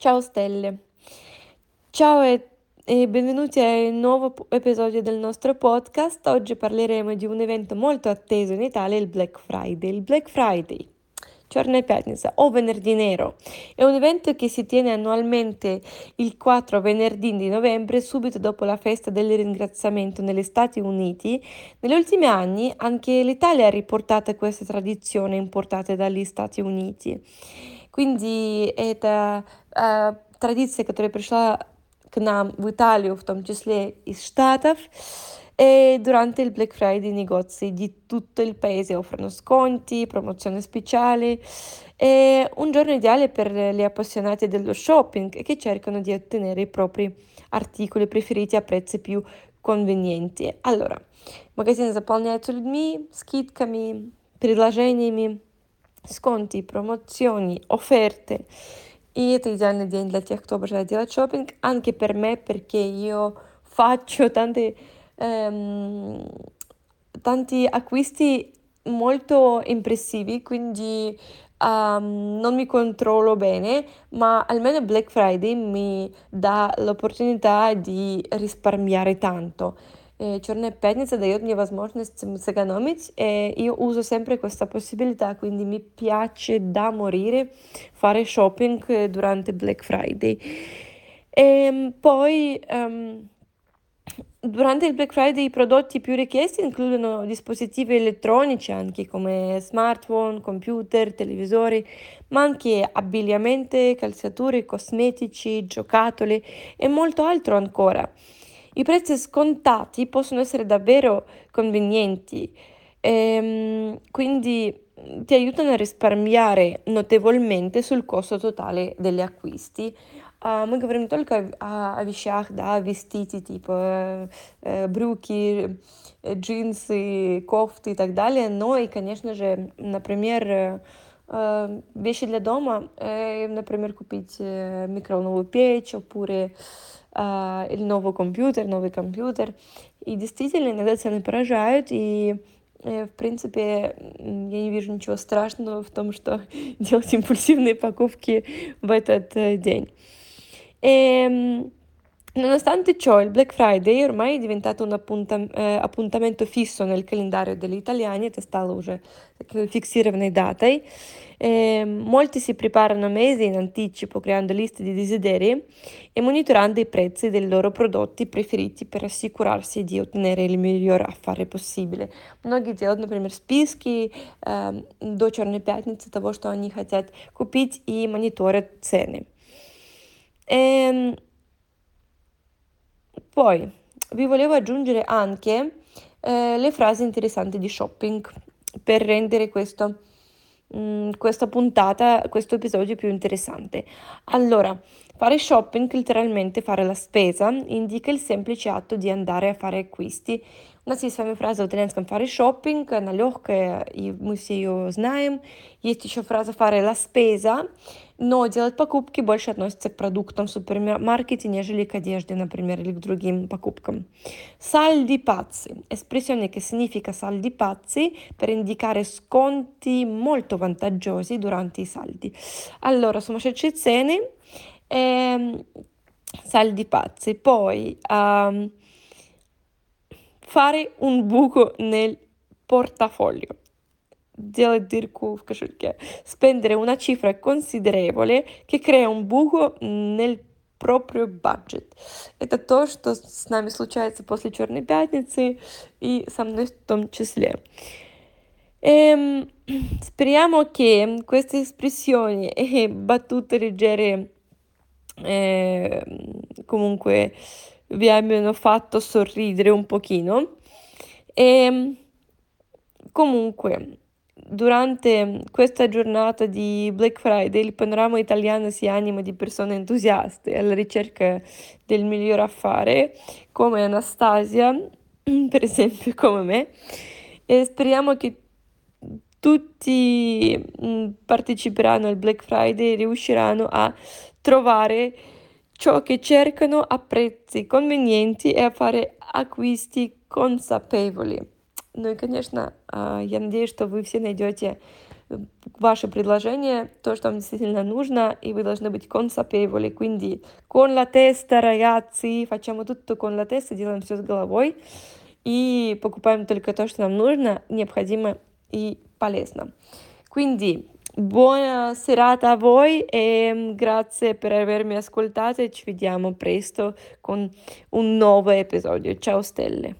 Ciao stelle, ciao e, e benvenuti a un nuovo p- episodio del nostro podcast. Oggi parleremo di un evento molto atteso in Italia, il Black Friday. Il Black Friday, Черная пятница o venerdì nero, è un evento che si tiene annualmente il 4 venerdì di novembre, subito dopo la festa del ringraziamento negli Stati Uniti. Negli ultimi anni anche l'Italia ha riportato questa tradizione importata dagli Stati Uniti. Quindi это э, традиция, которая пришла к нам в Италию, в том числе из Штатов. E durante il Black Friday i negozi di tutto il paese offrono sconti, promozioni speciali. È un giorno ideale per gli appassionati dello shopping che cercano di ottenere i propri articoli preferiti a prezzi più convenienti. Allora, магазины заполняются людьми, скидками, предложениями, сконти, промоzioni, offerte. И это идеальный день для тех, кто обожает делать шопинг, anche per me perché io faccio tanti, ehm, tanti acquisti molto impressivi, quindi um, non mi controllo bene, ma almeno Black Friday mi dà l'opportunità di risparmiare tanto. Черная пятница дает мне возможность сэкономить, e io uso sempre questa possibilità, quindi mi piace da morire fare shopping durante Black Friday. E poi um, durante il Black Friday i prodotti più richiesti includono dispositivi elettronici anche come smartphone, computer, televisori, ma anche abbigliamento, calzature, cosmetici, giocattoli e molto altro ancora. I prezzi scontati possono essere davvero convenienti, ehm, quindi ti aiutano a risparmiare notevolmente sul costo totale degli acquisti. А, Мы говорим только о, о вещах, да, вестите, типа э, брюки, э, джинсы, кофты и так далее. Но и, конечно же, например, э, вещи для дома, например, купить микроволновую печь, опуры, или новый компьютер, новый компьютер. И действительно, иногда цены поражают, и в принципе, я не вижу ничего страшного в том, что делать импульсивные покупки в этот день. E, Nonostante ciò, il Black Friday ormai è diventato un appuntam- э, appuntamento fisso nel calendario degli italiani, это стало уже фиксированной датой. Eh, molti si preparano mesi in anticipo creando liste di desideri e monitorando i prezzi dei loro prodotti preferiti per assicurarsi di ottenere il miglior affare possibile. Многие делают, например, списки э, до Черной пятницы того, что они хотят купить и мониторят цены. E, poi vi volevo aggiungere anche eh, le frasi interessanti di shopping per rendere questo Mm, questa puntata, questo episodio più interessante. Allora, fare shopping, letteralmente fare la spesa, indica il semplice atto di andare a fare acquisti. У нас есть с вами фраза в итальянском «fare shopping», она легкая, и мы все ее знаем. Есть еще фраза «fare la spesa», но делать покупки больше относится к продуктам в супермаркете, нежели к одежде, например, или к другим покупкам. Saldi pazzi, espressione che significa saldi pazzi per indicare sconti molto vantaggiosi durante i saldi. Allora, sumасшедшие цены, ehm, saldi pazzi. Poi... Um, fare un buco nel portafoglio, делать дырку в кошельке, spendere una cifra considerevole che crea un buco nel proprio budget. Это то, что с нами случается после Черной пятницы и со мной в том числе. E, speriamo che queste espressioni e battute leggere eh, comunque vi abbiano fatto sorridere un pochino. E comunque, durante questa giornata di Black Friday, il panorama italiano si anima di persone entusiaste alla ricerca del miglior affare, come Anastasia, per esempio, come me. E speriamo che tutti parteciperanno al Black Friday e riusciranno a trovare ciò che cercano a prezzi convenienti e a fare acquisti consapevoli. Ну и, конечно, я надеюсь, что вы все найдете ваше предложение, то, что вам действительно нужно, и вы должны быть consapevoli. Quindi con la testa, ragazzi, facciamo tutto con la testa, делаем все с головой и покупаем только то, что нам нужно, необходимо и palestra. Quindi buona serata a voi e mm, grazie per avermi ascoltato e ci vediamo presto con un nuovo episodio. Ciao stelle!